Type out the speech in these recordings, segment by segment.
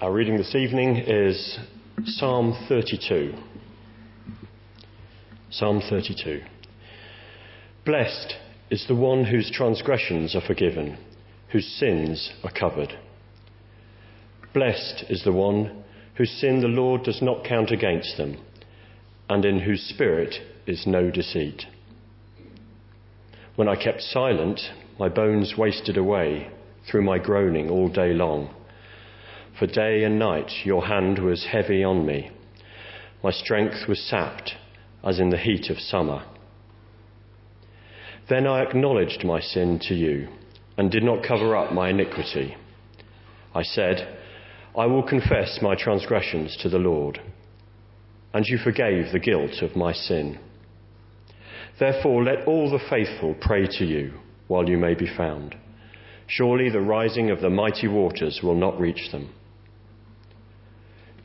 Our reading this evening is Psalm 32. Psalm 32. Blessed is the one whose transgressions are forgiven, whose sins are covered. Blessed is the one whose sin the Lord does not count against them, and in whose spirit is no deceit. When I kept silent, my bones wasted away through my groaning all day long. For day and night your hand was heavy on me. My strength was sapped as in the heat of summer. Then I acknowledged my sin to you and did not cover up my iniquity. I said, I will confess my transgressions to the Lord, and you forgave the guilt of my sin. Therefore, let all the faithful pray to you while you may be found. Surely the rising of the mighty waters will not reach them.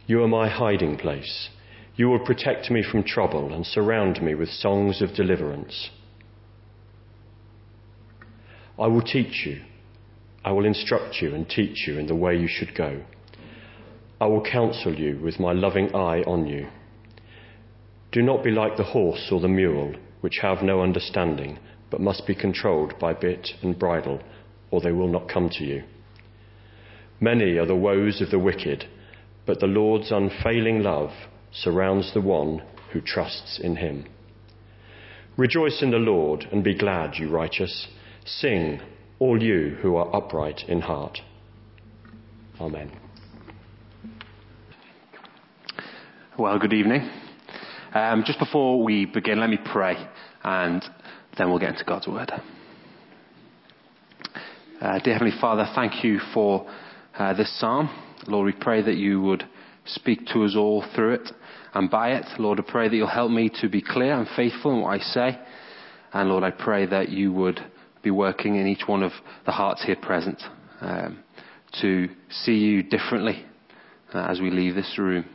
You are my hiding place. You will protect me from trouble and surround me with songs of deliverance. I will teach you. I will instruct you and teach you in the way you should go. I will counsel you with my loving eye on you. Do not be like the horse or the mule, which have no understanding, but must be controlled by bit and bridle, or they will not come to you. Many are the woes of the wicked, but the Lord's unfailing love surrounds the one who trusts in him. Rejoice in the Lord and be glad, you righteous. Sing, all you who are upright in heart. Amen. Well, good evening. Um, just before we begin, let me pray and then we'll get into God's Word. Uh, dear Heavenly Father, thank you for uh, this psalm. Lord, we pray that you would speak to us all through it and by it. Lord, I pray that you'll help me to be clear and faithful in what I say. And Lord, I pray that you would be working in each one of the hearts here present um, to see you differently uh, as we leave this room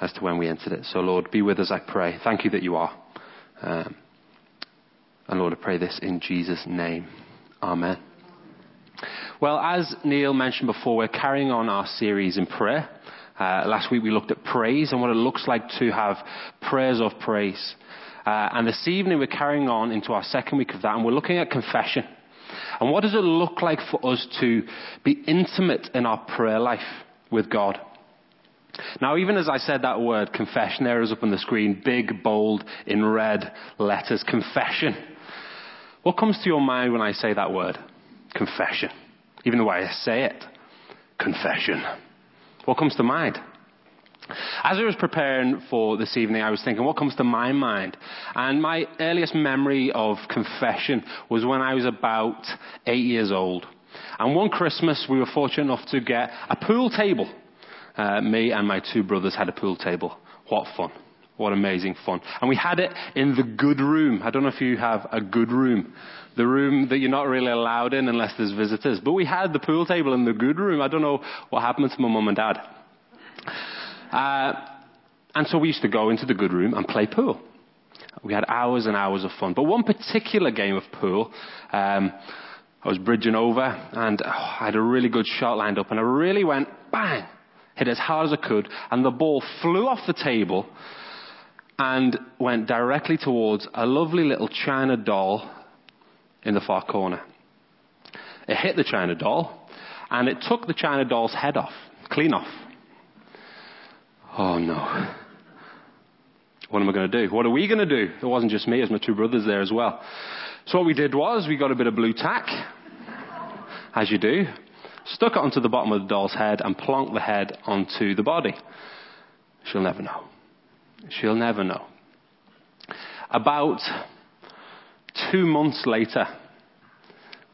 as to when we entered it. So, Lord, be with us, I pray. Thank you that you are. Um, and Lord, I pray this in Jesus' name. Amen. Well, as Neil mentioned before, we're carrying on our series in prayer. Uh, last week we looked at praise and what it looks like to have prayers of praise. Uh, and this evening we're carrying on into our second week of that and we're looking at confession. And what does it look like for us to be intimate in our prayer life with God? Now, even as I said that word, confession, there is up on the screen, big, bold, in red letters, confession. What comes to your mind when I say that word? Confession. Even the way I say it. Confession. What comes to mind? As I was preparing for this evening, I was thinking, what comes to my mind? And my earliest memory of confession was when I was about eight years old. And one Christmas, we were fortunate enough to get a pool table. Uh, me and my two brothers had a pool table. What fun. What amazing fun. And we had it in the good room. I don't know if you have a good room. The room that you're not really allowed in unless there's visitors. But we had the pool table in the good room. I don't know what happened to my mum and dad. Uh, and so we used to go into the good room and play pool. We had hours and hours of fun. But one particular game of pool, um, I was bridging over and oh, I had a really good shot lined up and I really went bang, hit as hard as I could and the ball flew off the table and went directly towards a lovely little china doll in the far corner. It hit the china doll, and it took the china doll's head off, clean off. Oh no. What am I going to do? What are we going to do? It wasn't just me, it was my two brothers there as well. So what we did was we got a bit of Blu Tack, as you do, stuck it onto the bottom of the doll's head and plonked the head onto the body. She'll never know. She'll never know. About two months later,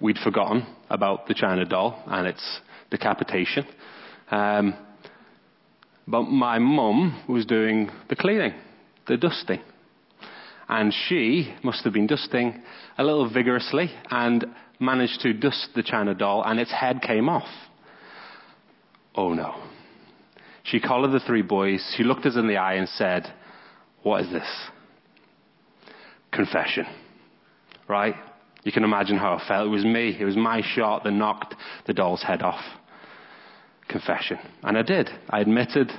we'd forgotten about the China doll and its decapitation. Um, but my mum was doing the cleaning, the dusting. And she must have been dusting a little vigorously and managed to dust the China doll, and its head came off. Oh no. She collared the three boys. She looked us in the eye and said, what is this? Confession. Right? You can imagine how I felt. It was me. It was my shot that knocked the doll's head off. confession. And I did. I admitted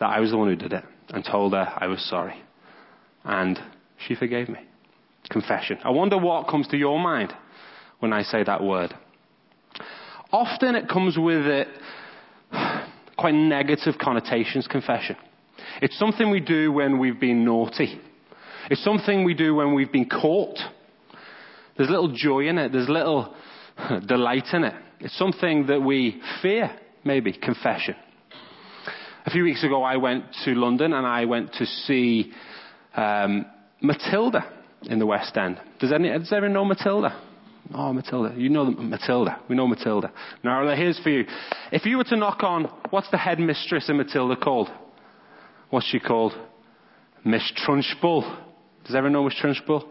that I was the one who did it and told her I was sorry. And she forgave me. Confession. I wonder what comes to your mind when I say that word. Often it comes with it quite negative connotations, confession. It's something we do when we've been naughty. It's something we do when we've been caught. There's little joy in it. There's little delight in it. It's something that we fear, maybe, confession. A few weeks ago, I went to London and I went to see um, Matilda in the West End. Does, any, does everyone know Matilda? Oh, Matilda. You know Matilda. We know Matilda. Now, here's for you. If you were to knock on, what's the headmistress in Matilda called? What's she called? Miss Trunchbull. Does everyone know Miss Trunchbull?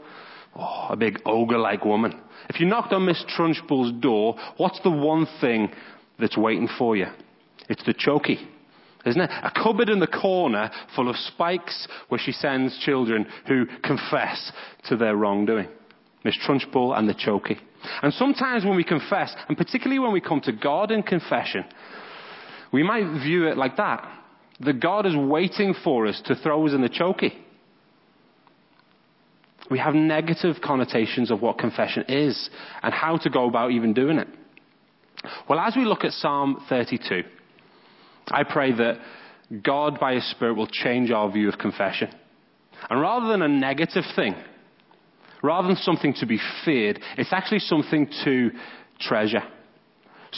Oh, a big ogre-like woman. If you knocked on Miss Trunchbull's door, what's the one thing that's waiting for you? It's the chokey. Isn't it? A cupboard in the corner full of spikes where she sends children who confess to their wrongdoing. Miss Trunchbull and the chokey. And sometimes when we confess, and particularly when we come to God in confession, we might view it like that. That God is waiting for us to throw us in the chokey. We have negative connotations of what confession is and how to go about even doing it. Well, as we look at Psalm 32, I pray that God, by His Spirit, will change our view of confession. And rather than a negative thing, rather than something to be feared, it's actually something to treasure.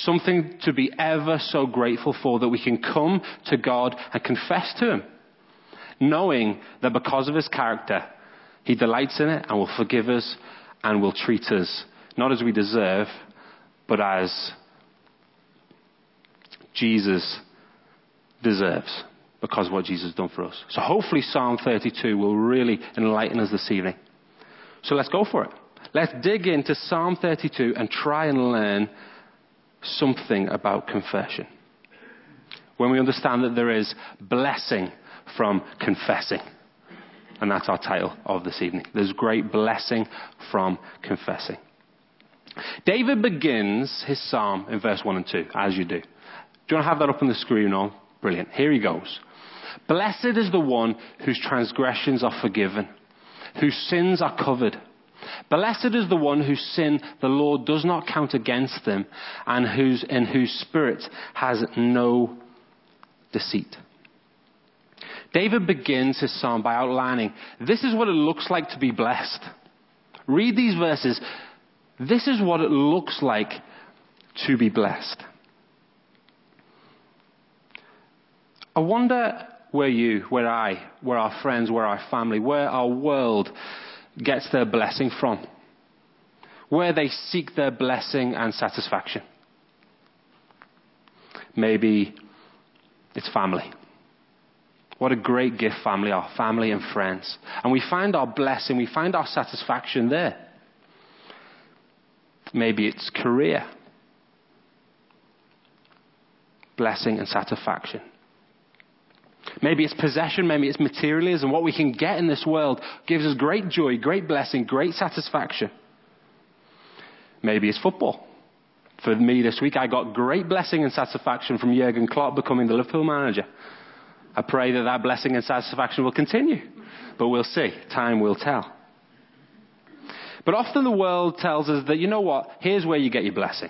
Something to be ever so grateful for that we can come to God and confess to Him, knowing that because of His character, He delights in it and will forgive us and will treat us not as we deserve, but as Jesus deserves because of what Jesus has done for us. So hopefully Psalm 32 will really enlighten us this evening. So let's go for it. Let's dig into Psalm 32 and try and learn something about confession. When we understand that there is blessing from confessing. And that's our title of this evening. There's great blessing from confessing. David begins his psalm in verse 1 and 2, as you do. Do you want to have that up on the screen now? Brilliant. Here he goes. Blessed is the one whose transgressions are forgiven, whose sins are covered. Blessed is the one whose sin the Lord does not count against them, and whose, in whose spirit has no deceit. David begins his psalm by outlining this is what it looks like to be blessed. Read these verses. This is what it looks like to be blessed. I wonder where you, where I, where our friends, where our family, where our world gets their blessing from. Where they seek their blessing and satisfaction. Maybe it's family. What a great gift family are, family and friends. And we find our blessing, we find our satisfaction there. Maybe it's career. Blessing and satisfaction. Maybe it's possession, maybe it's materialism. What we can get in this world gives us great joy, great blessing, great satisfaction. Maybe it's football. For me this week, I got great blessing and satisfaction from Jurgen Klopp becoming the Liverpool manager. I pray that that blessing and satisfaction will continue. But we'll see. Time will tell. But often the world tells us that, you know what? Here's where you get your blessing.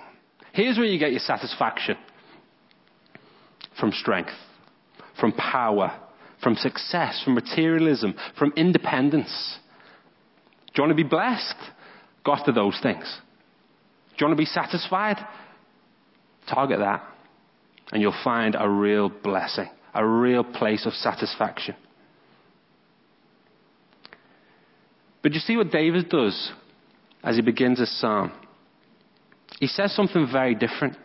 Here's where you get your satisfaction. From strength from power, from success, from materialism, from independence. Do you want to be blessed? Go after those things. Do you want to be satisfied? Target that. And you'll find a real blessing, a real place of satisfaction. But you see what David does as he begins his psalm? He says something very different.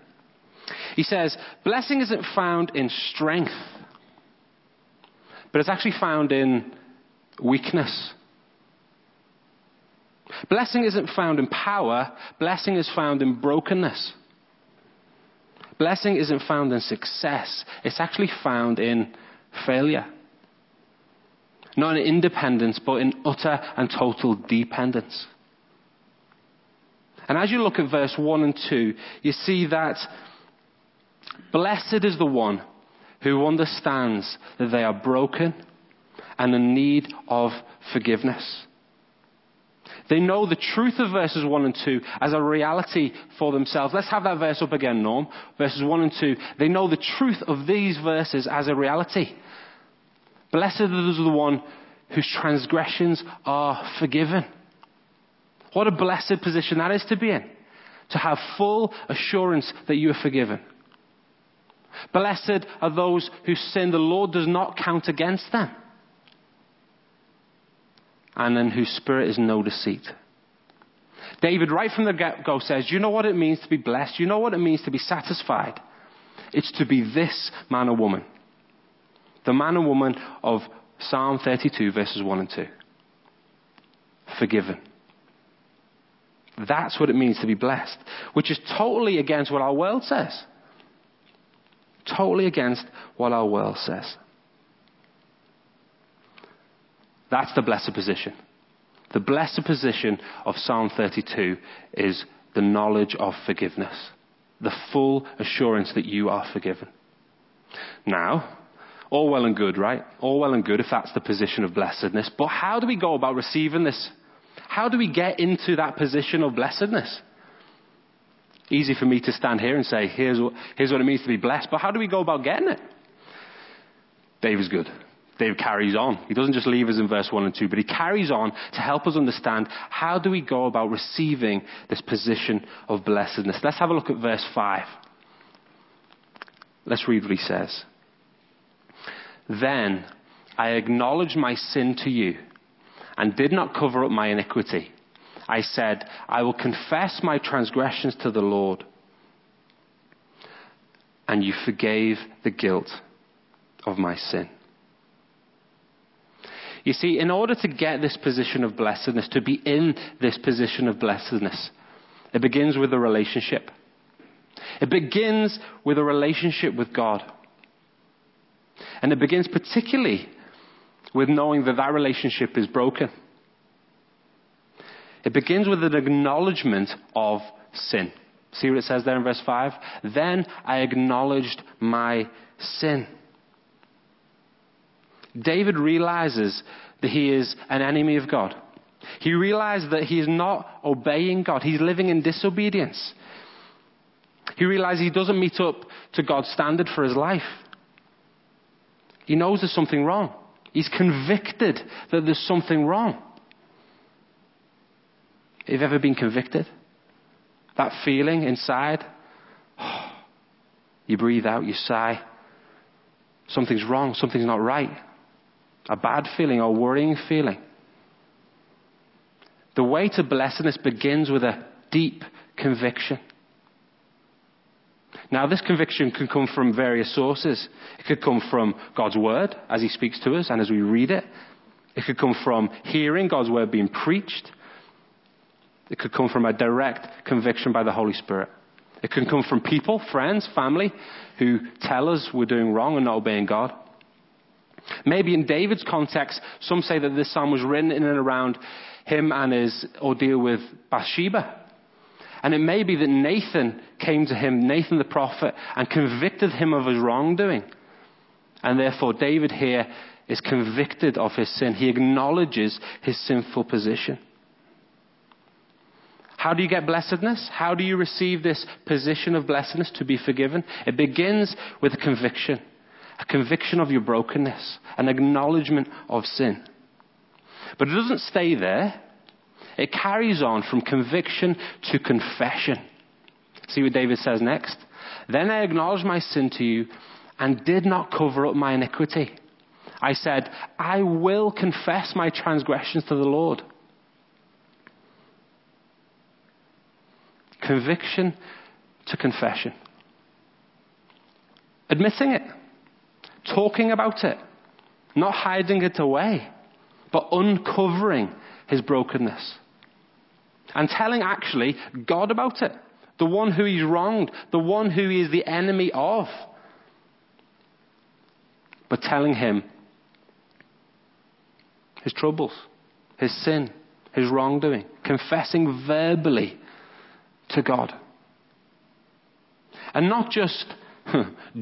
He says, Blessing isn't found in strength but it's actually found in weakness. Blessing isn't found in power, blessing is found in brokenness. Blessing isn't found in success, it's actually found in failure. Not in independence, but in utter and total dependence. And as you look at verse 1 and 2, you see that Blessed is the one who understands that they are broken and in need of forgiveness. They know the truth of verses 1 and 2 as a reality for themselves. Let's have that verse up again, Norm. Verses 1 and 2. They know the truth of these verses as a reality. Blessed is the one whose transgressions are forgiven. What a blessed position that is to be in. To have full assurance that you are forgiven. Blessed are those whose sin the Lord does not count against them and in whose spirit is no deceit. David, right from the get go, says, You know what it means to be blessed? You know what it means to be satisfied? It's to be this man or woman. The man or woman of Psalm 32, verses 1 and 2. Forgiven. That's what it means to be blessed, which is totally against what our world says. Totally against what our world says. That's the blessed position. The blessed position of Psalm 32 is the knowledge of forgiveness, the full assurance that you are forgiven. Now, all well and good, right? All well and good if that's the position of blessedness. But how do we go about receiving this? How do we get into that position of blessedness? Easy for me to stand here and say, here's what, here's what it means to be blessed. But how do we go about getting it? Dave is good. Dave carries on. He doesn't just leave us in verse 1 and 2, but he carries on to help us understand how do we go about receiving this position of blessedness. Let's have a look at verse 5. Let's read what he says. Then I acknowledged my sin to you and did not cover up my iniquity. I said, I will confess my transgressions to the Lord. And you forgave the guilt of my sin. You see, in order to get this position of blessedness, to be in this position of blessedness, it begins with a relationship. It begins with a relationship with God. And it begins particularly with knowing that that relationship is broken. It begins with an acknowledgement of sin. See what it says there in verse 5? Then I acknowledged my sin. David realizes that he is an enemy of God. He realizes that he is not obeying God. He's living in disobedience. He realizes he doesn't meet up to God's standard for his life. He knows there's something wrong. He's convicted that there's something wrong. Have you ever been convicted? That feeling inside? You breathe out, you sigh. Something's wrong, something's not right a bad feeling or worrying feeling. The way to blessedness begins with a deep conviction. Now, this conviction can come from various sources. It could come from God's Word as He speaks to us and as we read it. It could come from hearing God's Word being preached. It could come from a direct conviction by the Holy Spirit. It can come from people, friends, family, who tell us we're doing wrong and not obeying God. Maybe in David's context, some say that this psalm was written in and around him and his ordeal with Bathsheba. And it may be that Nathan came to him, Nathan the prophet, and convicted him of his wrongdoing. And therefore, David here is convicted of his sin. He acknowledges his sinful position. How do you get blessedness? How do you receive this position of blessedness to be forgiven? It begins with a conviction a conviction of your brokenness, an acknowledgement of sin. But it doesn't stay there. It carries on from conviction to confession. See what David says next? Then I acknowledged my sin to you and did not cover up my iniquity. I said, I will confess my transgressions to the Lord. Conviction to confession. Admitting it talking about it, not hiding it away, but uncovering his brokenness. And telling actually God about it, the one who he's wronged, the one who he is the enemy of. But telling him his troubles, his sin, his wrongdoing, confessing verbally to God. And not just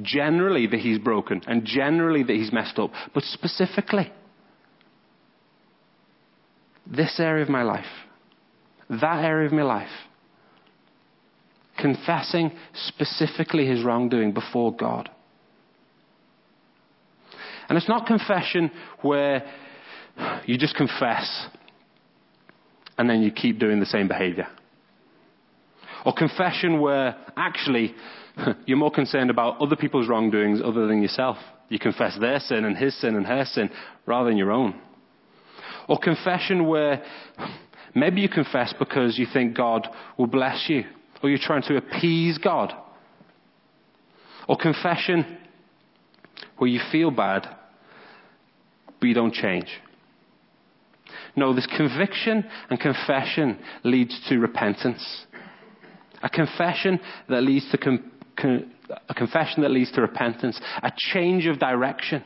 generally that he's broken and generally that he's messed up, but specifically this area of my life, that area of my life, confessing specifically his wrongdoing before God. And it's not confession where you just confess and then you keep doing the same behavior. Or confession where actually you're more concerned about other people's wrongdoings other than yourself. You confess their sin and his sin and her sin rather than your own. Or confession where maybe you confess because you think God will bless you, or you're trying to appease God. Or confession where you feel bad but you don't change. No, this conviction and confession leads to repentance. A confession that leads to com- con- a confession that leads to repentance, a change of direction.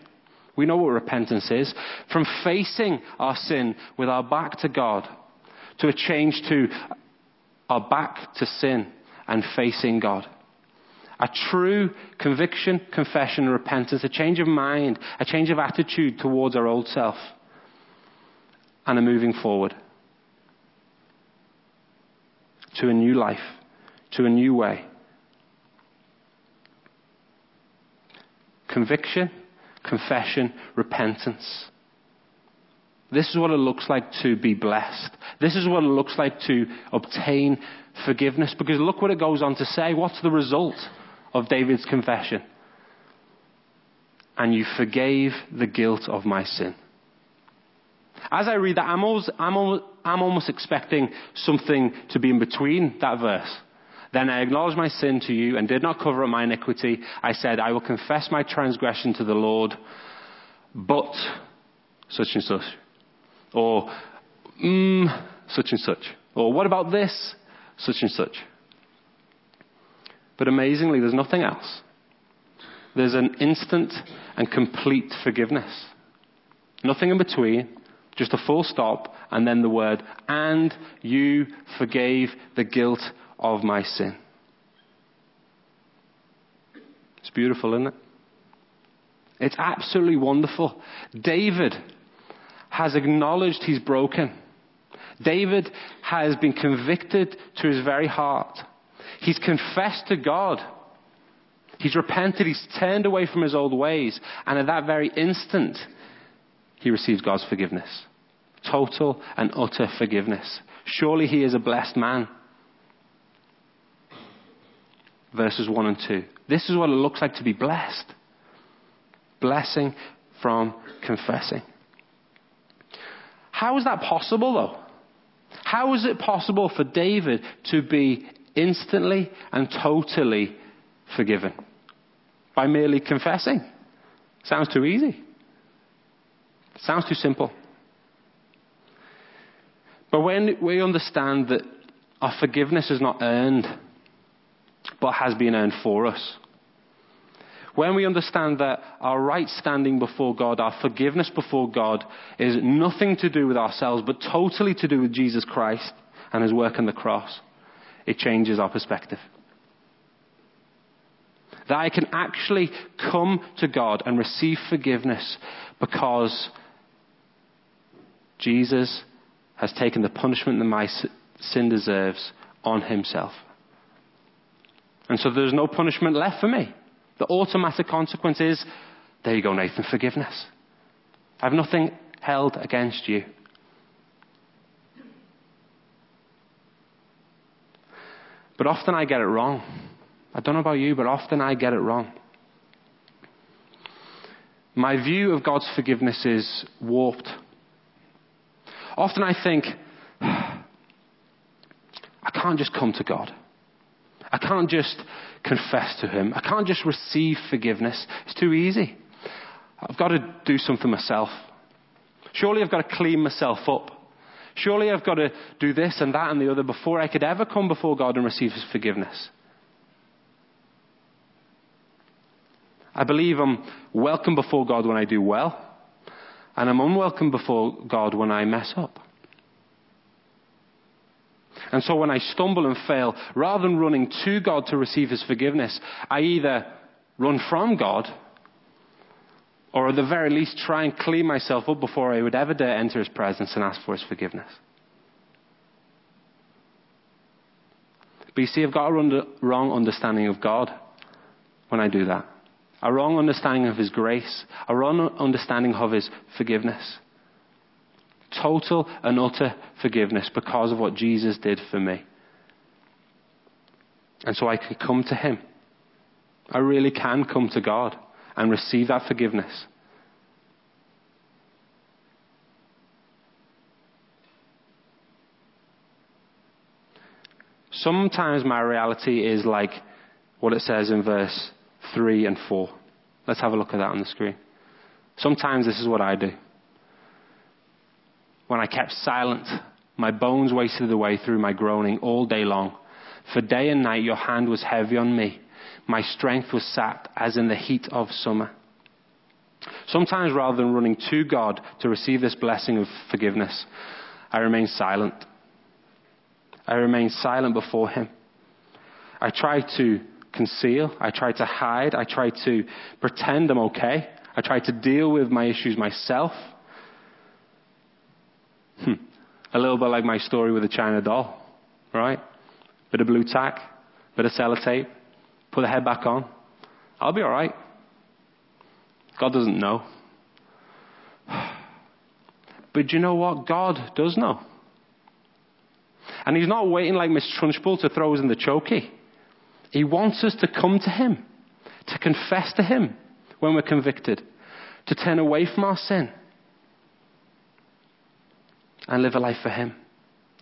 We know what repentance is. From facing our sin with our back to God to a change to our back to sin and facing God. A true conviction, confession, and repentance, a change of mind, a change of attitude towards our old self, and a moving forward to a new life, to a new way. Conviction, confession, repentance. This is what it looks like to be blessed. This is what it looks like to obtain forgiveness. Because look what it goes on to say. What's the result? of David's confession. And you forgave the guilt of my sin. As I read that, I'm, almost, I'm almost expecting something to be in between that verse. Then I acknowledged my sin to you and did not cover up my iniquity. I said, I will confess my transgression to the Lord, but such and such. Or, mm, such and such. Or, what about this? Such and such. But amazingly, there's nothing else. There's an instant and complete forgiveness. Nothing in between, just a full stop, and then the word, and you forgave the guilt of my sin. It's beautiful, isn't it? It's absolutely wonderful. David has acknowledged he's broken. David has been convicted to his very heart. He's confessed to God. He's repented. He's turned away from his old ways. And at that very instant, he receives God's forgiveness. Total and utter forgiveness. Surely he is a blessed man. Verses 1 and 2. This is what it looks like to be blessed. Blessing from confessing. How is that possible, though? How is it possible for David to be instantly and totally forgiven by merely confessing. Sounds too easy. Sounds too simple. But when we understand that our forgiveness is not earned, but has been earned for us, when we understand that our right standing before God, our forgiveness before God, is nothing to do with ourselves, but totally to do with Jesus Christ and his work on the cross, it changes our perspective. That I can actually come to God and receive forgiveness because Jesus has taken the punishment that my sin deserves on himself. And so there's no punishment left for me. The automatic consequence is there you go, Nathan, forgiveness. I have nothing held against you. But often I get it wrong. I don't know about you, but often I get it wrong. My view of God's forgiveness is warped. Often I think, I can't just come to God. I can't just confess to Him. I can't just receive forgiveness. It's too easy. I've got to do something myself. Surely I've got to clean myself up. Surely I've got to do this and that and the other before I could ever come before God and receive His forgiveness. I believe I'm welcome before God when I do well, and I'm unwelcome before God when I mess up. And so when I stumble and fail, rather than running to God to receive His forgiveness, I either run from God, or at the very least try and clean myself up before I would ever dare enter his presence and ask for his forgiveness. But you see, I've got a wrong understanding of God when I do that. A wrong understanding of his grace, a wrong understanding of his forgiveness. Total and utter forgiveness because of what Jesus did for me. And so I can come to him. I really can come to God and receive that forgiveness. Sometimes my reality is like what it says in verse 3 and 4. Let's have a look at that on the screen. Sometimes this is what I do. When I kept silent, my bones wasted away through my groaning all day long. For day and night your hand was heavy on me. My strength was sapped as in the heat of summer. Sometimes rather than running to God to receive this blessing of forgiveness, I remain silent. I remain silent before Him. I try to conceal. I try to hide. I try to pretend I'm okay. I try to deal with my issues myself. Hmm. A little bit like my story with the China doll, right? Bit of Blu Tack, bit of sellotape, put the head back on. I'll be alright. God doesn't know. But you know what? God does know. And He's not waiting like Miss Trunchbull to throw us in the chokey. He wants us to come to Him, to confess to Him when we're convicted, to turn away from our sin and live a life for Him,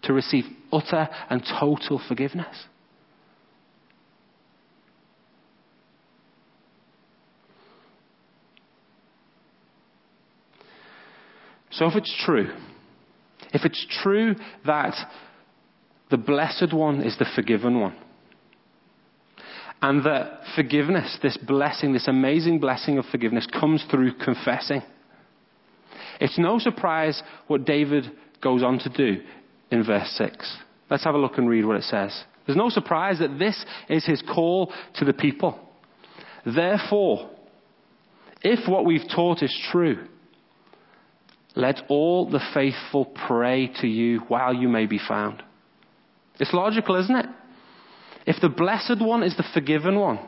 to receive utter and total forgiveness. So if it's true, if it's true that the blessed one is the forgiven one, and that forgiveness, this blessing, this amazing blessing of forgiveness, comes through confessing. It's no surprise what David goes on to do in verse 6. Let's have a look and read what it says. There's no surprise that this is his call to the people. Therefore, if what we've taught is true, let all the faithful pray to you while you may be found. It's logical, isn't it? If the blessed one is the forgiven one,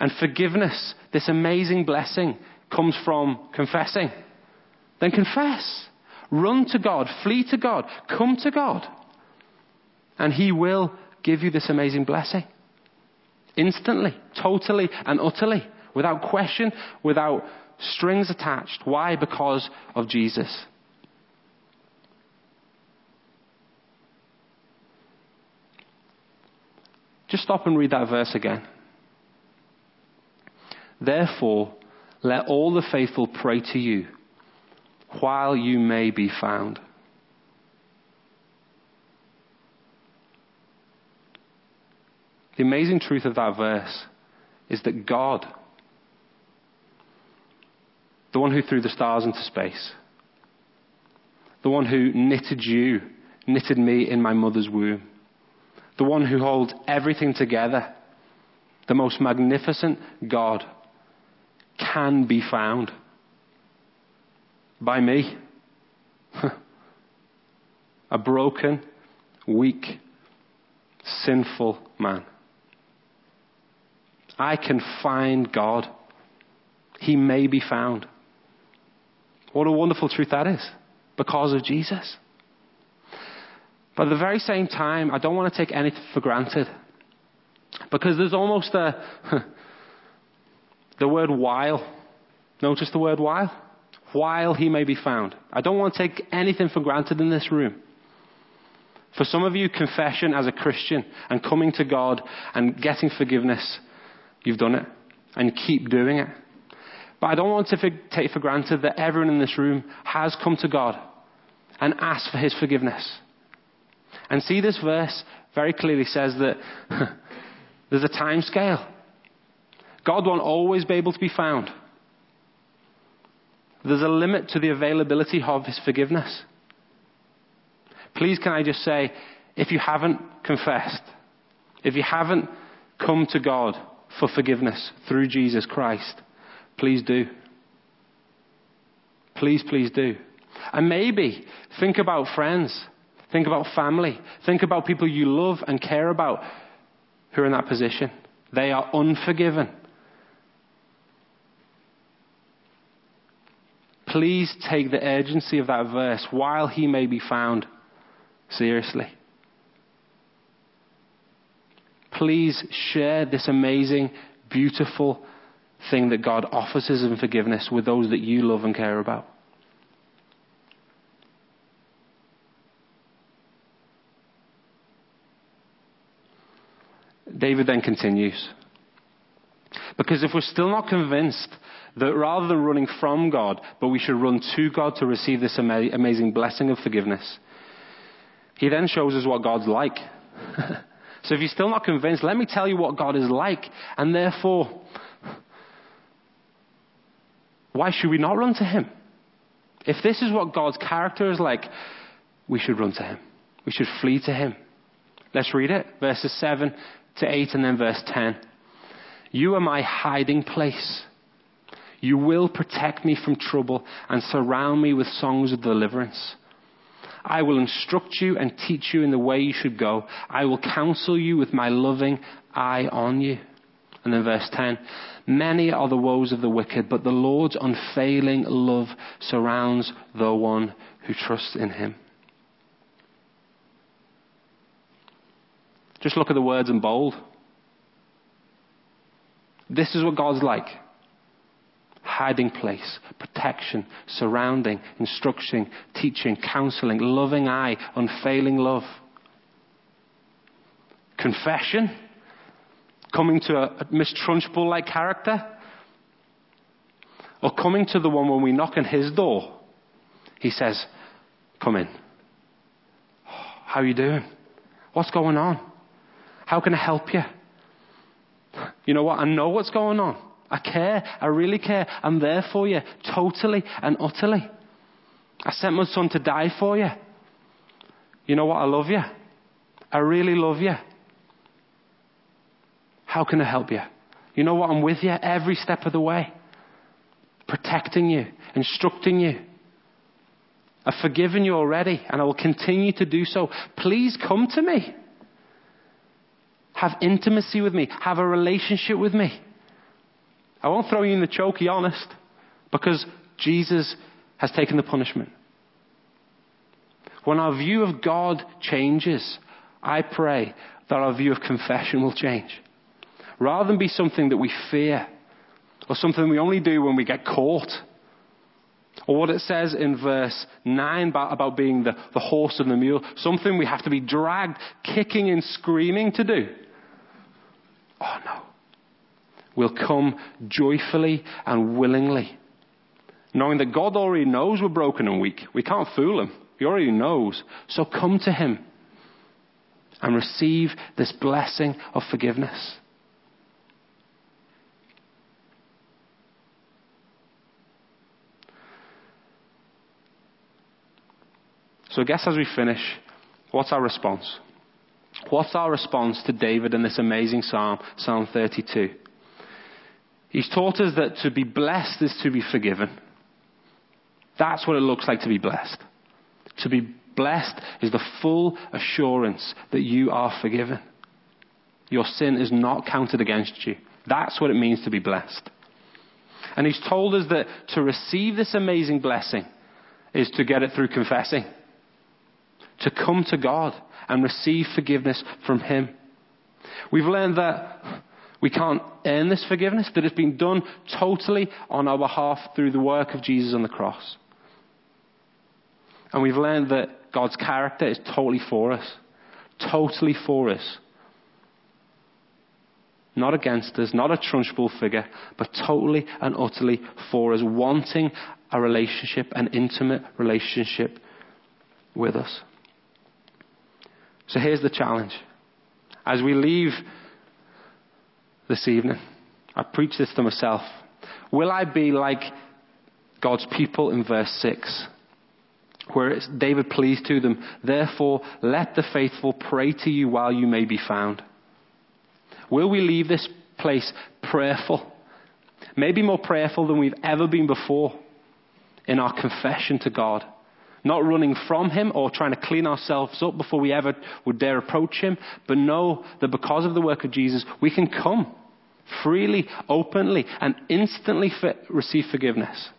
and forgiveness, this amazing blessing, comes from confessing, then confess. Run to God, flee to God, come to God. And He will give you this amazing blessing. Instantly, totally, and utterly, without question, without strings attached. Why? Because of Jesus. Just stop and read that verse again. Therefore, let all the faithful pray to you while you may be found. The amazing truth of that verse is that God, the one who threw the stars into space, the one who knitted you, knitted me in my mother's womb, the one who holds everything together, the most magnificent God, can be found by me. A broken, weak, sinful man. I can find God. He may be found. What a wonderful truth that is because of Jesus. But at the very same time, I don't want to take anything for granted. Because there's almost a, the word while. Notice the word while? While he may be found. I don't want to take anything for granted in this room. For some of you, confession as a Christian and coming to God and getting forgiveness, you've done it. And keep doing it. But I don't want to take for granted that everyone in this room has come to God and asked for his forgiveness. And see, this verse very clearly says that there's a time scale. God won't always be able to be found. There's a limit to the availability of His forgiveness. Please, can I just say, if you haven't confessed, if you haven't come to God for forgiveness through Jesus Christ, please do. Please, please do. And maybe think about friends. Think about family. Think about people you love and care about who are in that position. They are unforgiven. Please take the urgency of that verse while he may be found seriously. Please share this amazing, beautiful thing that God offers us in forgiveness with those that you love and care about. David then continues. Because if we're still not convinced that rather than running from God, but we should run to God to receive this ama- amazing blessing of forgiveness, he then shows us what God's like. so if you're still not convinced, let me tell you what God is like. And therefore, why should we not run to him? If this is what God's character is like, we should run to him. We should flee to him. Let's read it. Verses 7 to 8 and then verse 10. You are my hiding place. You will protect me from trouble and surround me with songs of deliverance. I will instruct you and teach you in the way you should go. I will counsel you with my loving eye on you. And then verse 10 Many are the woes of the wicked, but the Lord's unfailing love surrounds the one who trusts in him. Just look at the words in bold. This is what God's like hiding place, protection, surrounding, instruction, teaching, counseling, loving eye, unfailing love. Confession, coming to a, a Miss Trunchbull like character, or coming to the one when we knock on his door. He says, Come in. How are you doing? What's going on? How can I help you? You know what? I know what's going on. I care. I really care. I'm there for you, totally and utterly. I sent my son to die for you. You know what? I love you. I really love you. How can I help you? You know what? I'm with you every step of the way, protecting you, instructing you. I've forgiven you already, and I will continue to do so. Please come to me. Have intimacy with me. Have a relationship with me. I won't throw you in the chokey, honest, because Jesus has taken the punishment. When our view of God changes, I pray that our view of confession will change. Rather than be something that we fear, or something we only do when we get caught, or what it says in verse 9 about, about being the, the horse and the mule, something we have to be dragged, kicking and screaming to do. Oh no. We'll come joyfully and willingly, knowing that God already knows we're broken and weak. We can't fool Him. He already knows. So come to Him and receive this blessing of forgiveness. So, I guess as we finish, what's our response? What's our response to David in this amazing psalm, Psalm 32? He's taught us that to be blessed is to be forgiven. That's what it looks like to be blessed. To be blessed is the full assurance that you are forgiven. Your sin is not counted against you. That's what it means to be blessed. And he's told us that to receive this amazing blessing is to get it through confessing. To come to God and receive forgiveness from Him. We've learned that we can't earn this forgiveness, that it's been done totally on our behalf through the work of Jesus on the cross. And we've learned that God's character is totally for us. Totally for us. Not against us, not a trunchbull figure, but totally and utterly for us, wanting a relationship, an intimate relationship with us. So here's the challenge. As we leave this evening, I preach this to myself. Will I be like God's people in verse 6? Where it's David pleads to them, therefore let the faithful pray to you while you may be found. Will we leave this place prayerful. Maybe more prayerful than we've ever been before in our confession to God. Not running from Him or trying to clean ourselves up before we ever would dare approach Him, but know that because of the work of Jesus, we can come freely, openly, and instantly receive forgiveness.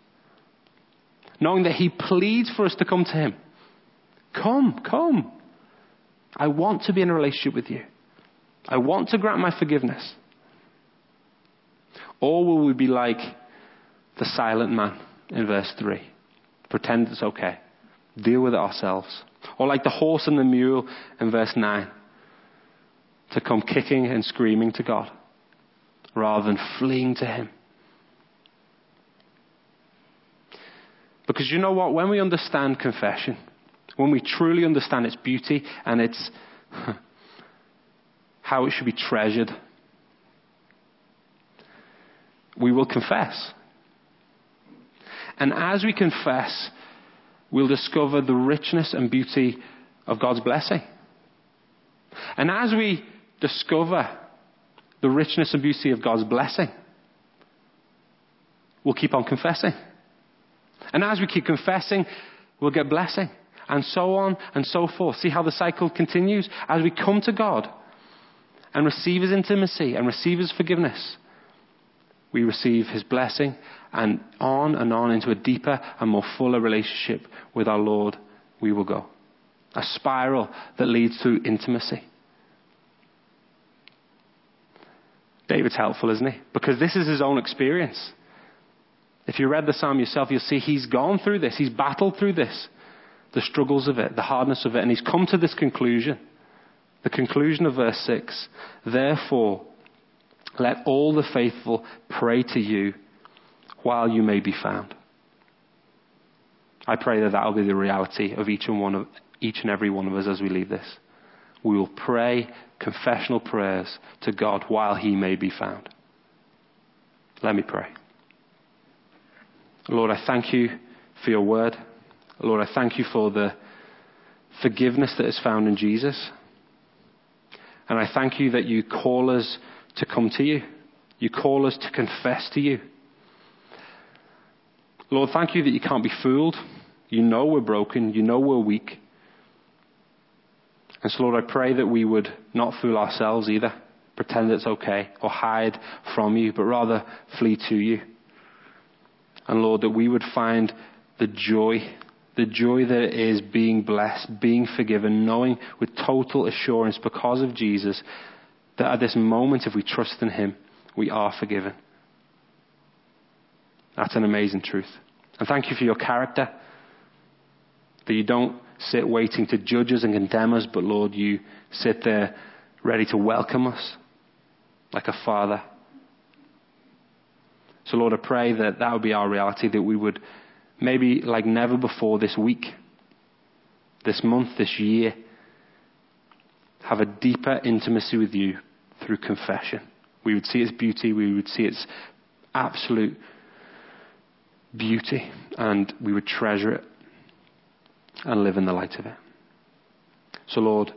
Knowing that He pleads for us to come to Him. Come, come. I want to be in a relationship with you. I want to grant my forgiveness. Or will we be like the silent man in verse 3? Pretend it's okay. Deal with it ourselves. Or like the horse and the mule in verse 9. To come kicking and screaming to God rather than fleeing to Him. Because you know what? When we understand confession, when we truly understand its beauty and its how it should be treasured, we will confess. And as we confess, we'll discover the richness and beauty of God's blessing. And as we discover the richness and beauty of God's blessing, we'll keep on confessing. And as we keep confessing, we'll get blessing. And so on and so forth. See how the cycle continues? As we come to God and receive His intimacy and receive His forgiveness, we receive His blessing and on and on into a deeper and more fuller relationship with our Lord we will go. A spiral that leads to intimacy. David's helpful, isn't he? Because this is his own experience. If you read the psalm yourself, you'll see he's gone through this, he's battled through this, the struggles of it, the hardness of it, and he's come to this conclusion. The conclusion of verse 6 Therefore, let all the faithful pray to you while you may be found. I pray that that will be the reality of each and one of each and every one of us as we leave this. We will pray confessional prayers to God while he may be found. Let me pray. Lord, I thank you for your word. Lord, I thank you for the forgiveness that is found in Jesus. And I thank you that you call us to come to you. You call us to confess to you. Lord, thank you that you can't be fooled. You know we're broken. You know we're weak. And so, Lord, I pray that we would not fool ourselves either, pretend it's okay, or hide from you, but rather flee to you. And Lord, that we would find the joy, the joy that it is being blessed, being forgiven, knowing with total assurance because of Jesus that at this moment, if we trust in Him, we are forgiven. That's an amazing truth. And thank you for your character. That you don't sit waiting to judge us and condemn us, but Lord, you sit there ready to welcome us like a father. So, Lord, I pray that that would be our reality, that we would maybe like never before this week, this month, this year, have a deeper intimacy with you through confession. We would see its beauty, we would see its absolute beauty, and we would treasure it and live in the light of it. So, Lord,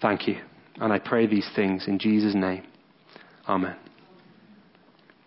thank you. And I pray these things in Jesus' name. Amen.